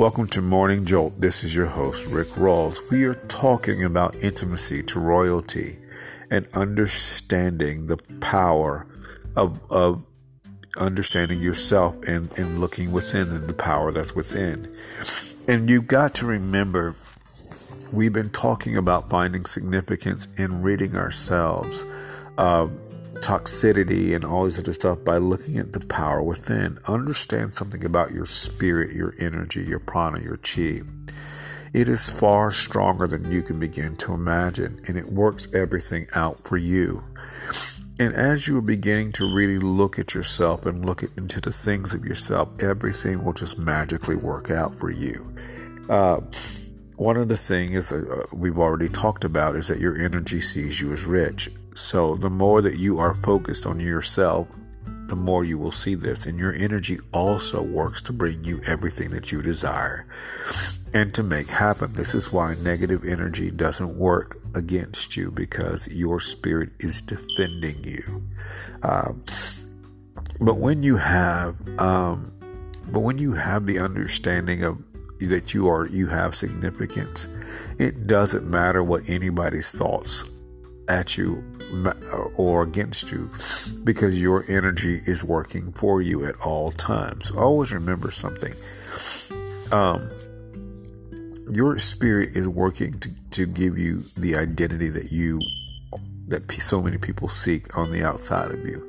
Welcome to Morning Jolt. This is your host, Rick Rawls. We are talking about intimacy to royalty and understanding the power of, of understanding yourself and, and looking within and the power that's within. And you've got to remember, we've been talking about finding significance in reading ourselves of toxicity and all these other stuff by looking at the power within. Understand something about your spirit, your energy, your prana, your chi. It is far stronger than you can begin to imagine, and it works everything out for you. And as you are beginning to really look at yourself and look into the things of yourself, everything will just magically work out for you. Uh, one of the things uh, we've already talked about is that your energy sees you as rich. So the more that you are focused on yourself, the more you will see this. And your energy also works to bring you everything that you desire and to make happen. This is why negative energy doesn't work against you because your spirit is defending you. Um, but when you have, um, but when you have the understanding of that you are, you have significance. It doesn't matter what anybody's thoughts at you or against you because your energy is working for you at all times. Always remember something. Um, your spirit is working to, to give you the identity that you that so many people seek on the outside of you.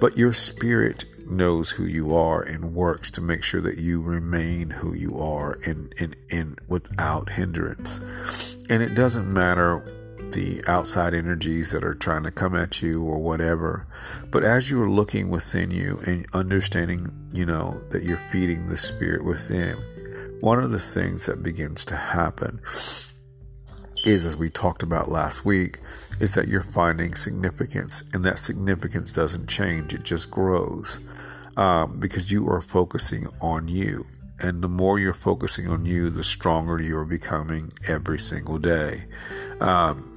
But your spirit knows who you are and works to make sure that you remain who you are and, and, and without hindrance. And it doesn't matter the outside energies that are trying to come at you or whatever. But as you are looking within you and understanding, you know, that you're feeding the spirit within, one of the things that begins to happen is, as we talked about last week, is that you're finding significance, and that significance doesn't change, it just grows um, because you are focusing on you. And the more you're focusing on you, the stronger you're becoming every single day. Um,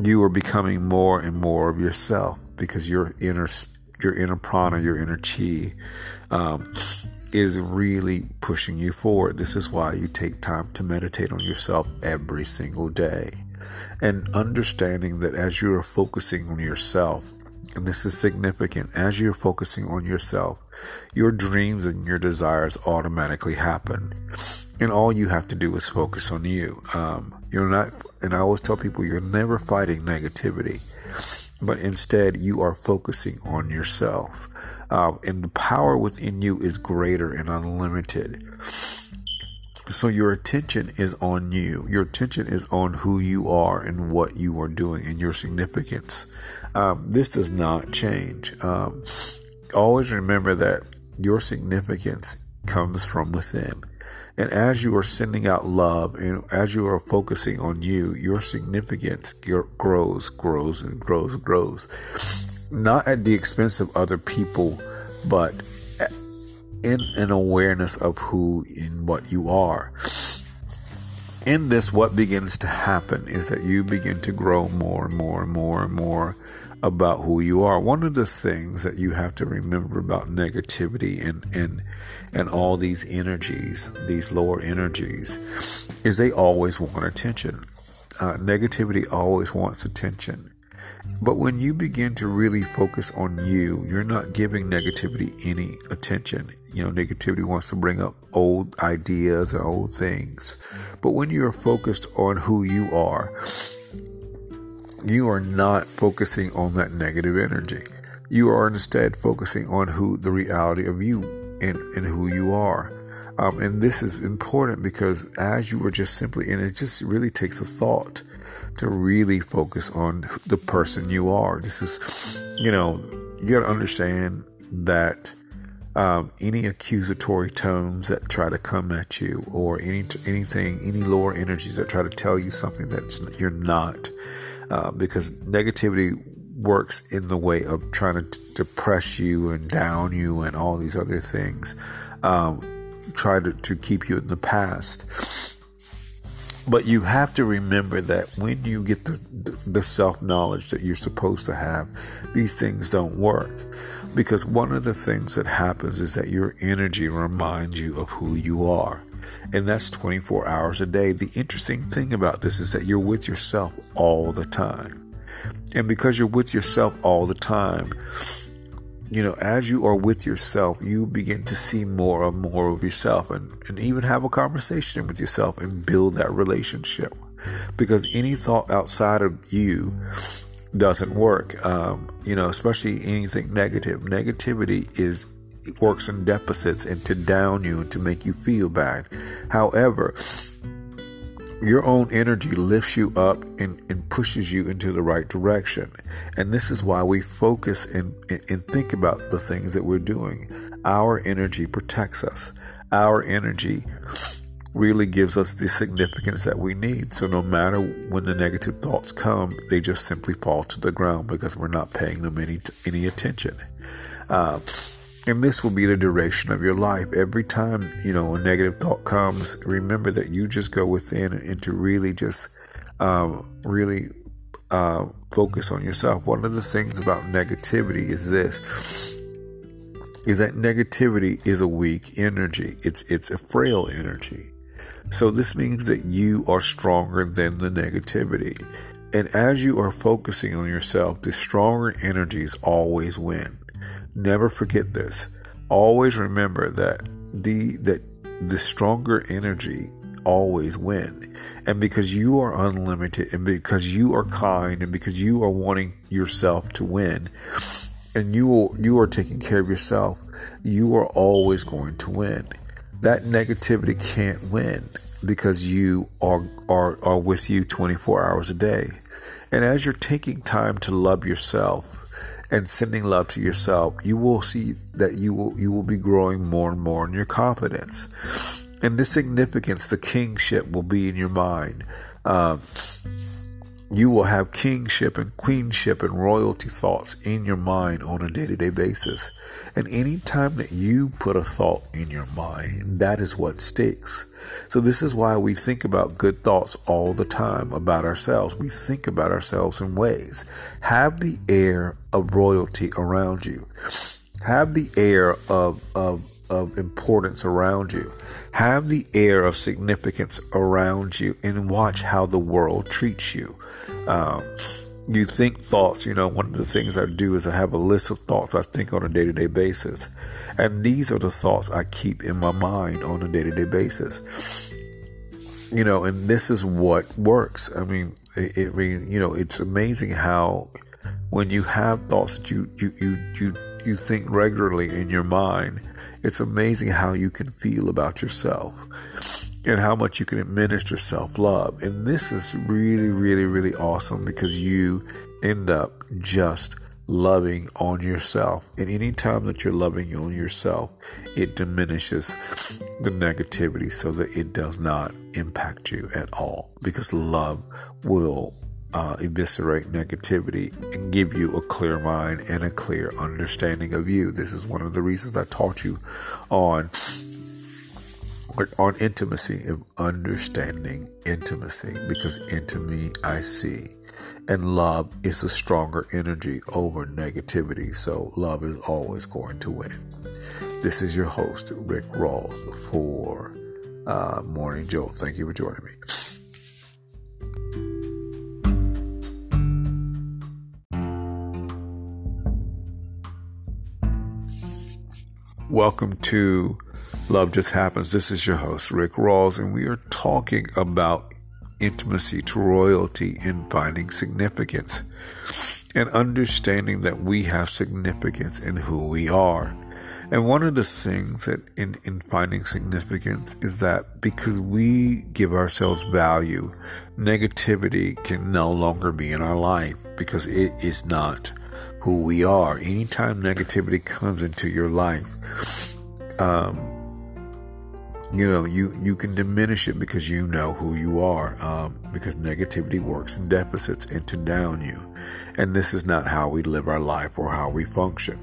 you are becoming more and more of yourself because your inner your inner prana, your inner chi, um, is really pushing you forward. This is why you take time to meditate on yourself every single day. And understanding that as you are focusing on yourself, and this is significant, as you're focusing on yourself, your dreams and your desires automatically happen. And all you have to do is focus on you. Um, you're not, and I always tell people, you're never fighting negativity, but instead you are focusing on yourself. Um, and the power within you is greater and unlimited. So your attention is on you. Your attention is on who you are and what you are doing and your significance. Um, this does not change. Um, always remember that your significance comes from within. And as you are sending out love and as you are focusing on you, your significance grows, grows, and grows, grows. Not at the expense of other people, but in an awareness of who and what you are. In this, what begins to happen is that you begin to grow more and more and more and more about who you are. One of the things that you have to remember about negativity and and and all these energies, these lower energies, is they always want attention. Uh, negativity always wants attention. But when you begin to really focus on you, you're not giving negativity any attention. You know, negativity wants to bring up old ideas or old things. But when you're focused on who you are, you are not focusing on that negative energy. You are instead focusing on who the reality of you and, and who you are. Um, and this is important because as you are just simply, and it just really takes a thought to really focus on the person you are. This is, you know, you got to understand that um, any accusatory tones that try to come at you, or any anything, any lower energies that try to tell you something that you're not, uh, because negativity works in the way of trying to t- depress you and down you and all these other things. Um, try to, to keep you in the past. But you have to remember that when you get the, the self knowledge that you're supposed to have, these things don't work. Because one of the things that happens is that your energy reminds you of who you are. And that's 24 hours a day. The interesting thing about this is that you're with yourself all the time. And because you're with yourself all the time, you know, as you are with yourself, you begin to see more and more of yourself and, and even have a conversation with yourself and build that relationship. Because any thought outside of you doesn't work. Um, you know, especially anything negative. Negativity is works in deficits and to down you and to make you feel bad. However, your own energy lifts you up and, and pushes you into the right direction. And this is why we focus and, and think about the things that we're doing. Our energy protects us. Our energy really gives us the significance that we need. So no matter when the negative thoughts come, they just simply fall to the ground because we're not paying them any any attention. Uh, and this will be the duration of your life. Every time you know a negative thought comes, remember that you just go within and to really just um, really uh, focus on yourself. One of the things about negativity is this is that negativity is a weak energy. It's it's a frail energy. So this means that you are stronger than the negativity. And as you are focusing on yourself, the stronger energies always win. Never forget this. Always remember that the that the stronger energy always win. And because you are unlimited and because you are kind and because you are wanting yourself to win and you you are taking care of yourself, you are always going to win that negativity can't win because you are, are, are with you 24 hours a day. And as you're taking time to love yourself and sending love to yourself, you will see that you will, you will be growing more and more in your confidence. And this significance, the kingship will be in your mind. Um, you will have kingship and queenship and royalty thoughts in your mind on a day to day basis. And any time that you put a thought in your mind, that is what sticks. So, this is why we think about good thoughts all the time about ourselves. We think about ourselves in ways. Have the air of royalty around you, have the air of, of, of importance around you. Have the air of significance around you and watch how the world treats you. Um, you think thoughts, you know, one of the things I do is I have a list of thoughts I think on a day to day basis. And these are the thoughts I keep in my mind on a day to day basis. You know, and this is what works. I mean, it, it, you know, it's amazing how when you have thoughts that you, you, you, you, you think regularly in your mind, it's amazing how you can feel about yourself and how much you can administer self love. And this is really, really, really awesome because you end up just loving on yourself. And anytime that you're loving on yourself, it diminishes the negativity so that it does not impact you at all because love will uh, eviscerate negativity and give you a clear mind and a clear understanding of you. This is one of the reasons I taught you on on intimacy of understanding intimacy because into me I see. And love is a stronger energy over negativity, so love is always going to win. This is your host, Rick Rawls, for uh, Morning Jolt. Thank you for joining me. Welcome to Love Just Happens. This is your host, Rick Rawls, and we are talking about intimacy to royalty in finding significance and understanding that we have significance in who we are. And one of the things that in, in finding significance is that because we give ourselves value, negativity can no longer be in our life because it is not who we are. Anytime negativity comes into your life, um, you know you you can diminish it because you know who you are um, because negativity works in deficits and to down you. And this is not how we live our life or how we function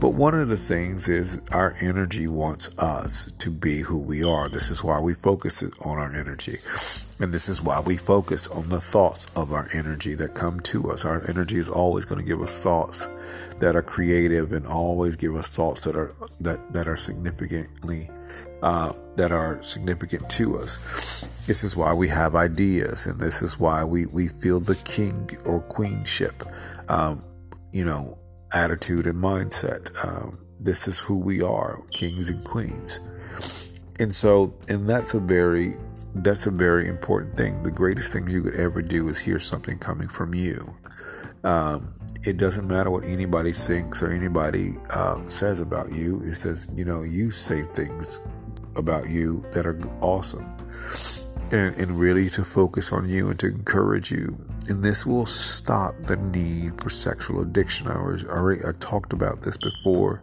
but one of the things is our energy wants us to be who we are. This is why we focus on our energy. And this is why we focus on the thoughts of our energy that come to us. Our energy is always going to give us thoughts that are creative and always give us thoughts that are that that are significantly uh, that are significant to us. This is why we have ideas, and this is why we, we feel the king or queenship, um, you know, attitude and mindset. Um, this is who we are, kings and queens. And so, and that's a very, that's a very important thing. The greatest thing you could ever do is hear something coming from you. Um, it doesn't matter what anybody thinks or anybody uh, says about you. It says, you know, you say things about you that are awesome. And, and really to focus on you and to encourage you. And this will stop the need for sexual addiction. I was already I talked about this before.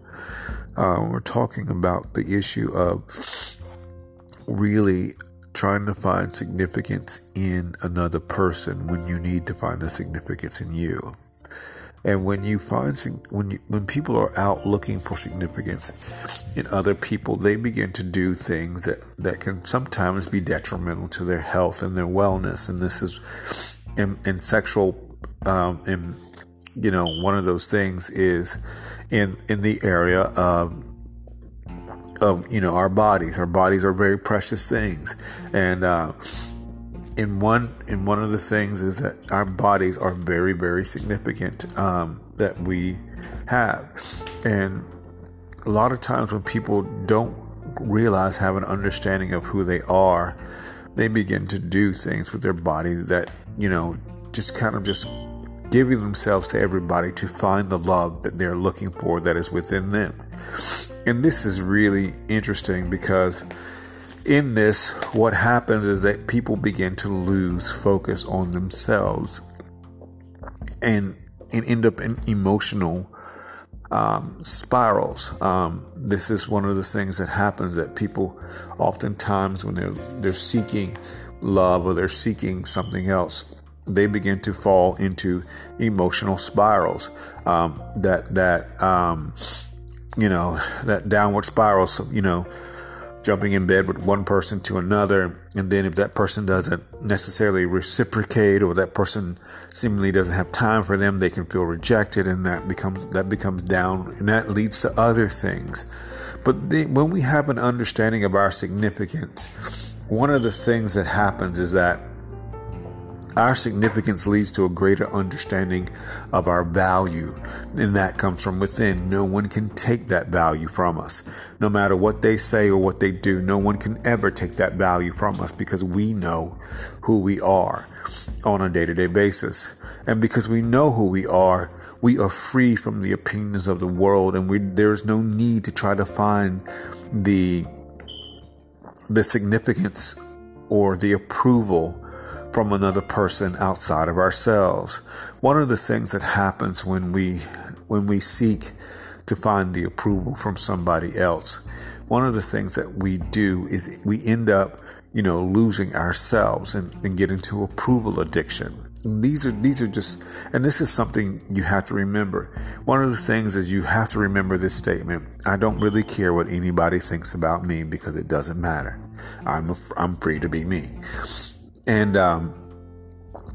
Uh, we're talking about the issue of really trying to find significance in another person when you need to find the significance in you. And when you find when you, when people are out looking for significance in other people, they begin to do things that that can sometimes be detrimental to their health and their wellness. And this is in, in sexual, um, in you know, one of those things is in in the area of of you know our bodies. Our bodies are very precious things, and uh, in one in one of the things is that our bodies are very very significant um, that we have and a lot of times when people don't realize have an understanding of who they are they begin to do things with their body that you know just kind of just giving themselves to everybody to find the love that they're looking for that is within them and this is really interesting because in this, what happens is that people begin to lose focus on themselves and, and end up in emotional um, spirals. Um, this is one of the things that happens that people oftentimes, when they're, they're seeking love or they're seeking something else, they begin to fall into emotional spirals um, that that um, you know that downward spiral. So, you know jumping in bed with one person to another, and then if that person doesn't necessarily reciprocate or that person seemingly doesn't have time for them, they can feel rejected, and that becomes that becomes down, and that leads to other things. But the, when we have an understanding of our significance, one of the things that happens is that our significance leads to a greater understanding of our value, and that comes from within. No one can take that value from us. No matter what they say or what they do, no one can ever take that value from us because we know who we are on a day to day basis. And because we know who we are, we are free from the opinions of the world, and we, there is no need to try to find the the significance or the approval from another person outside of ourselves. One of the things that happens when we when we seek to find the approval from somebody else, one of the things that we do is we end up, you know, losing ourselves and, and get into approval addiction. These are these are just and this is something you have to remember. One of the things is you have to remember this statement. I don't really care what anybody thinks about me because it doesn't matter. I'm a, I'm free to be me. And um,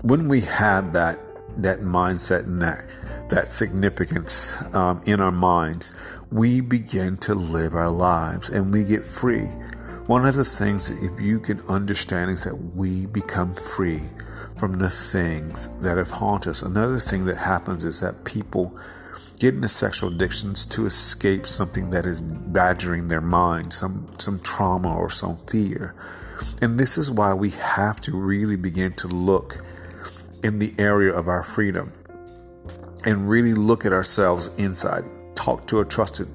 when we have that that mindset and that that significance um, in our minds, we begin to live our lives and we get free. One of the things that if you can understand is that we become free from the things that have haunted us. Another thing that happens is that people get into sexual addictions to escape something that is badgering their mind, some some trauma or some fear. And this is why we have to really begin to look in the area of our freedom and really look at ourselves inside. Talk to a trusted,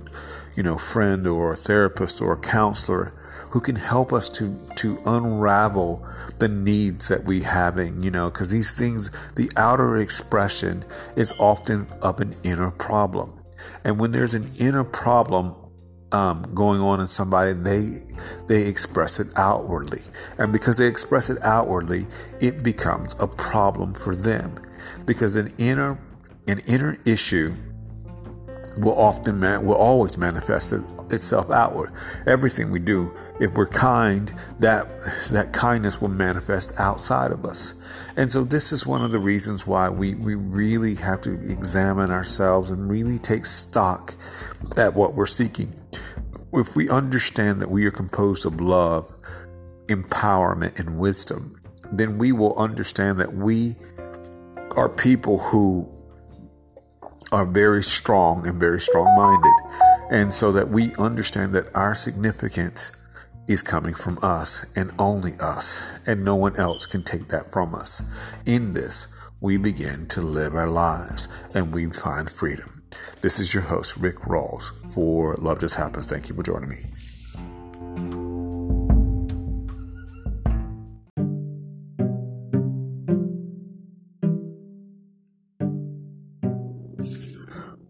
you know, friend or a therapist or a counselor who can help us to to unravel the needs that we having, you know, because these things, the outer expression is often of an inner problem. And when there's an inner problem, um, going on in somebody, they they express it outwardly, and because they express it outwardly, it becomes a problem for them. Because an inner an inner issue will often man, will always manifest itself outward. Everything we do, if we're kind, that that kindness will manifest outside of us. And so this is one of the reasons why we, we really have to examine ourselves and really take stock at what we're seeking. if we understand that we are composed of love, empowerment, and wisdom, then we will understand that we are people who are very strong and very strong minded. And so that we understand that our significance is coming from us and only us, and no one else can take that from us. In this, we begin to live our lives and we find freedom. This is your host, Rick Rawls, for Love Just Happens. Thank you for joining me.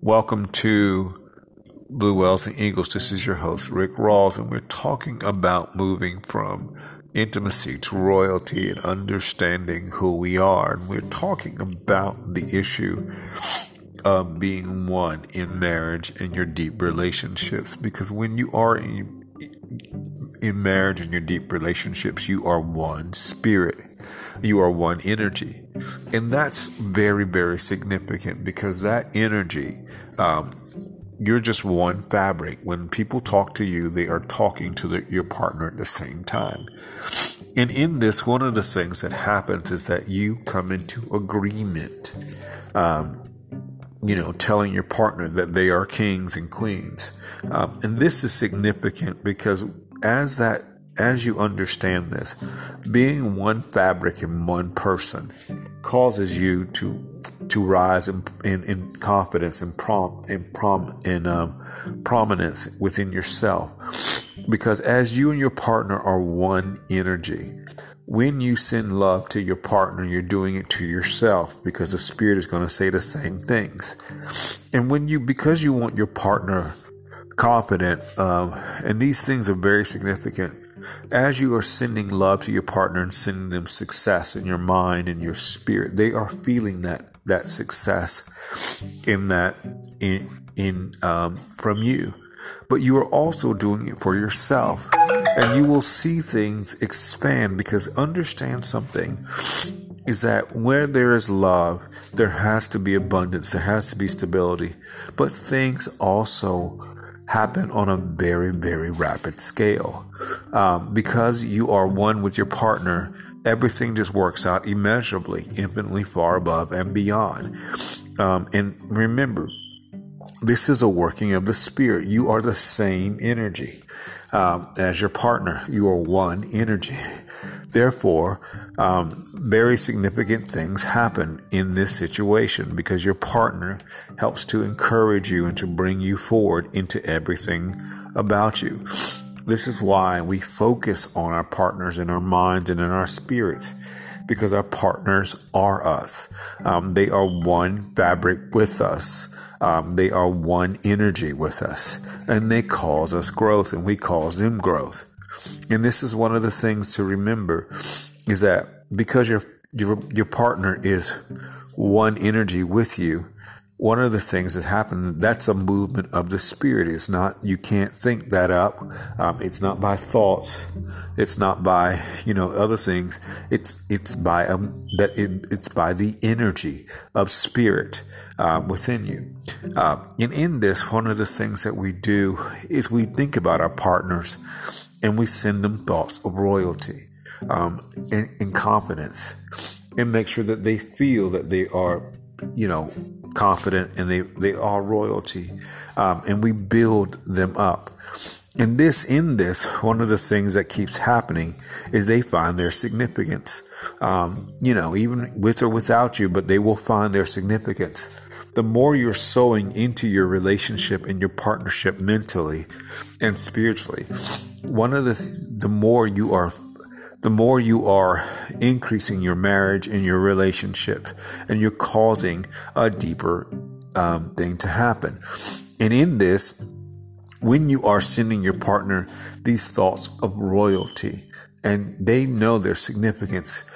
Welcome to Blue Whales and Eagles. This is your host, Rick Rawls, and we're talking about moving from intimacy to royalty and understanding who we are. And we're talking about the issue of being one in marriage and your deep relationships. Because when you are in, in marriage and your deep relationships, you are one spirit, you are one energy. And that's very, very significant because that energy, um, you're just one fabric. When people talk to you, they are talking to the, your partner at the same time. And in this, one of the things that happens is that you come into agreement. Um, you know, telling your partner that they are kings and queens. Um, and this is significant because as that, as you understand this, being one fabric in one person causes you to to rise in, in, in confidence and prom in prom in um, prominence within yourself because as you and your partner are one energy when you send love to your partner, you're doing it to yourself because the Spirit is going to say the same things. And when you, because you want your partner confident, um, and these things are very significant, as you are sending love to your partner and sending them success in your mind and your spirit, they are feeling that that success in that in in um, from you but you are also doing it for yourself. And you will see things expand because understand something is that where there is love, there has to be abundance, there has to be stability. But things also happen on a very, very rapid scale. Um, because you are one with your partner, everything just works out immeasurably, infinitely far above and beyond. Um, and remember, this is a working of the Spirit. You are the same energy um, as your partner. You are one energy. Therefore, um, very significant things happen in this situation because your partner helps to encourage you and to bring you forward into everything about you. This is why we focus on our partners in our minds and in our spirits because our partners are us. Um, they are one fabric with us. Um, they are one energy with us and they cause us growth and we cause them growth. And this is one of the things to remember is that because your, your, your partner is one energy with you, one of the things that happens that's a movement of the spirit. It's not you can't think that up. Um, it's not by thoughts. It's not by you know other things. It's it's by um, that it, it's by the energy of spirit um, within you. Uh, and in this one of the things that we do is we think about our partners and we send them thoughts of royalty um, in, in confidence and make sure that they feel that they are you know confident and they, they are royalty. Um, and we build them up. And this, in this, one of the things that keeps happening is they find their significance. Um, you know, even with or without you, but they will find their significance. The more you're sowing into your relationship and your partnership mentally and spiritually, one of the, the more you are the more you are increasing your marriage and your relationship, and you're causing a deeper um, thing to happen. And in this, when you are sending your partner these thoughts of royalty and they know their significance,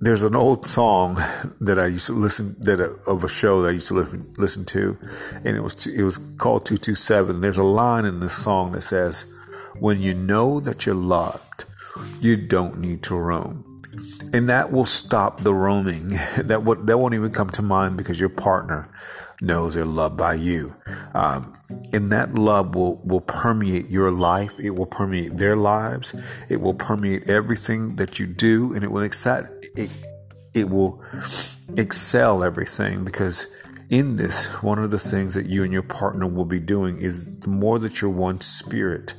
there's an old song that I used to listen that uh, of a show that I used to listen, listen to, and it was it was called two two seven. There's a line in this song that says, "When you know that you're loved, you don't need to roam. and that will stop the roaming. That would that won't even come to mind because your partner knows they're loved by you, um, and that love will will permeate your life. It will permeate their lives. It will permeate everything that you do, and it will excite it. It will excel everything because in this, one of the things that you and your partner will be doing is the more that you're one spirit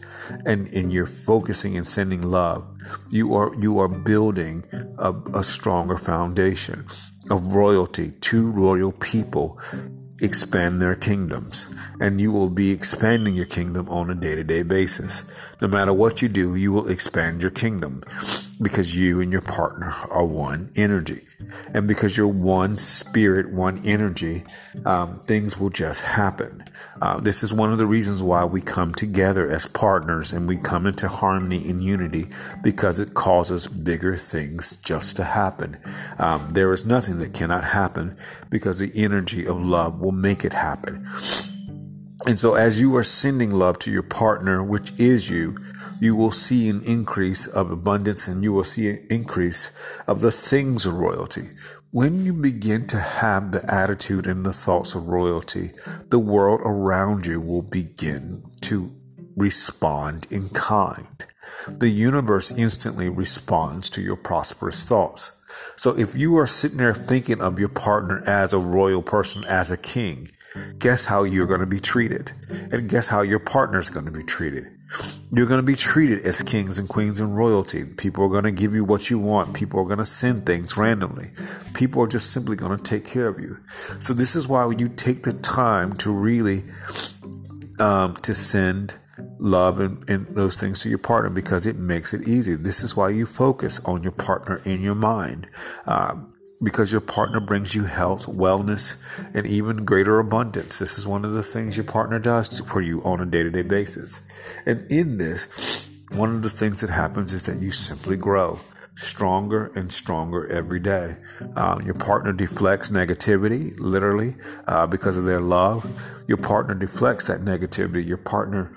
and, and you're focusing and sending love, you are you are building a, a stronger foundation of royalty. Two royal people expand their kingdoms, and you will be expanding your kingdom on a day to day basis. No matter what you do, you will expand your kingdom because you and your partner are one energy. And because you're one spirit, one energy, um, things will just happen. Uh, this is one of the reasons why we come together as partners and we come into harmony and unity because it causes bigger things just to happen. Um, there is nothing that cannot happen because the energy of love will make it happen. And so, as you are sending love to your partner, which is you, you will see an increase of abundance and you will see an increase of the things of royalty. When you begin to have the attitude and the thoughts of royalty, the world around you will begin to respond in kind. The universe instantly responds to your prosperous thoughts. So if you are sitting there thinking of your partner as a royal person, as a king, guess how you're going to be treated? And guess how your partner is going to be treated? You're going to be treated as kings and queens and royalty. People are going to give you what you want. People are going to send things randomly. People are just simply going to take care of you. So this is why you take the time to really um, to send love and, and those things to your partner because it makes it easy. This is why you focus on your partner in your mind. Um, because your partner brings you health, wellness, and even greater abundance. This is one of the things your partner does for you on a day to day basis. And in this, one of the things that happens is that you simply grow stronger and stronger every day. Um, your partner deflects negativity, literally, uh, because of their love. Your partner deflects that negativity. Your partner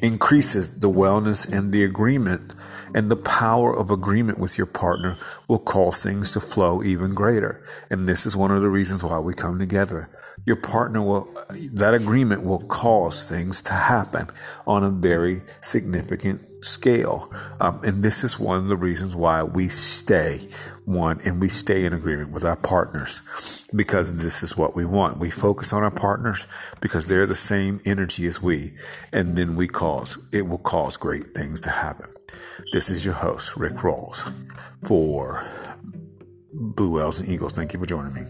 increases the wellness and the agreement and the power of agreement with your partner will cause things to flow even greater. And this is one of the reasons why we come together. Your partner will, that agreement will cause things to happen on a very significant scale. Um, and this is one of the reasons why we stay one and we stay in agreement with our partners because this is what we want. We focus on our partners because they're the same energy as we. And then we cause, it will cause great things to happen. This is your host, Rick Rawls, for Blue Whales and Eagles. Thank you for joining me.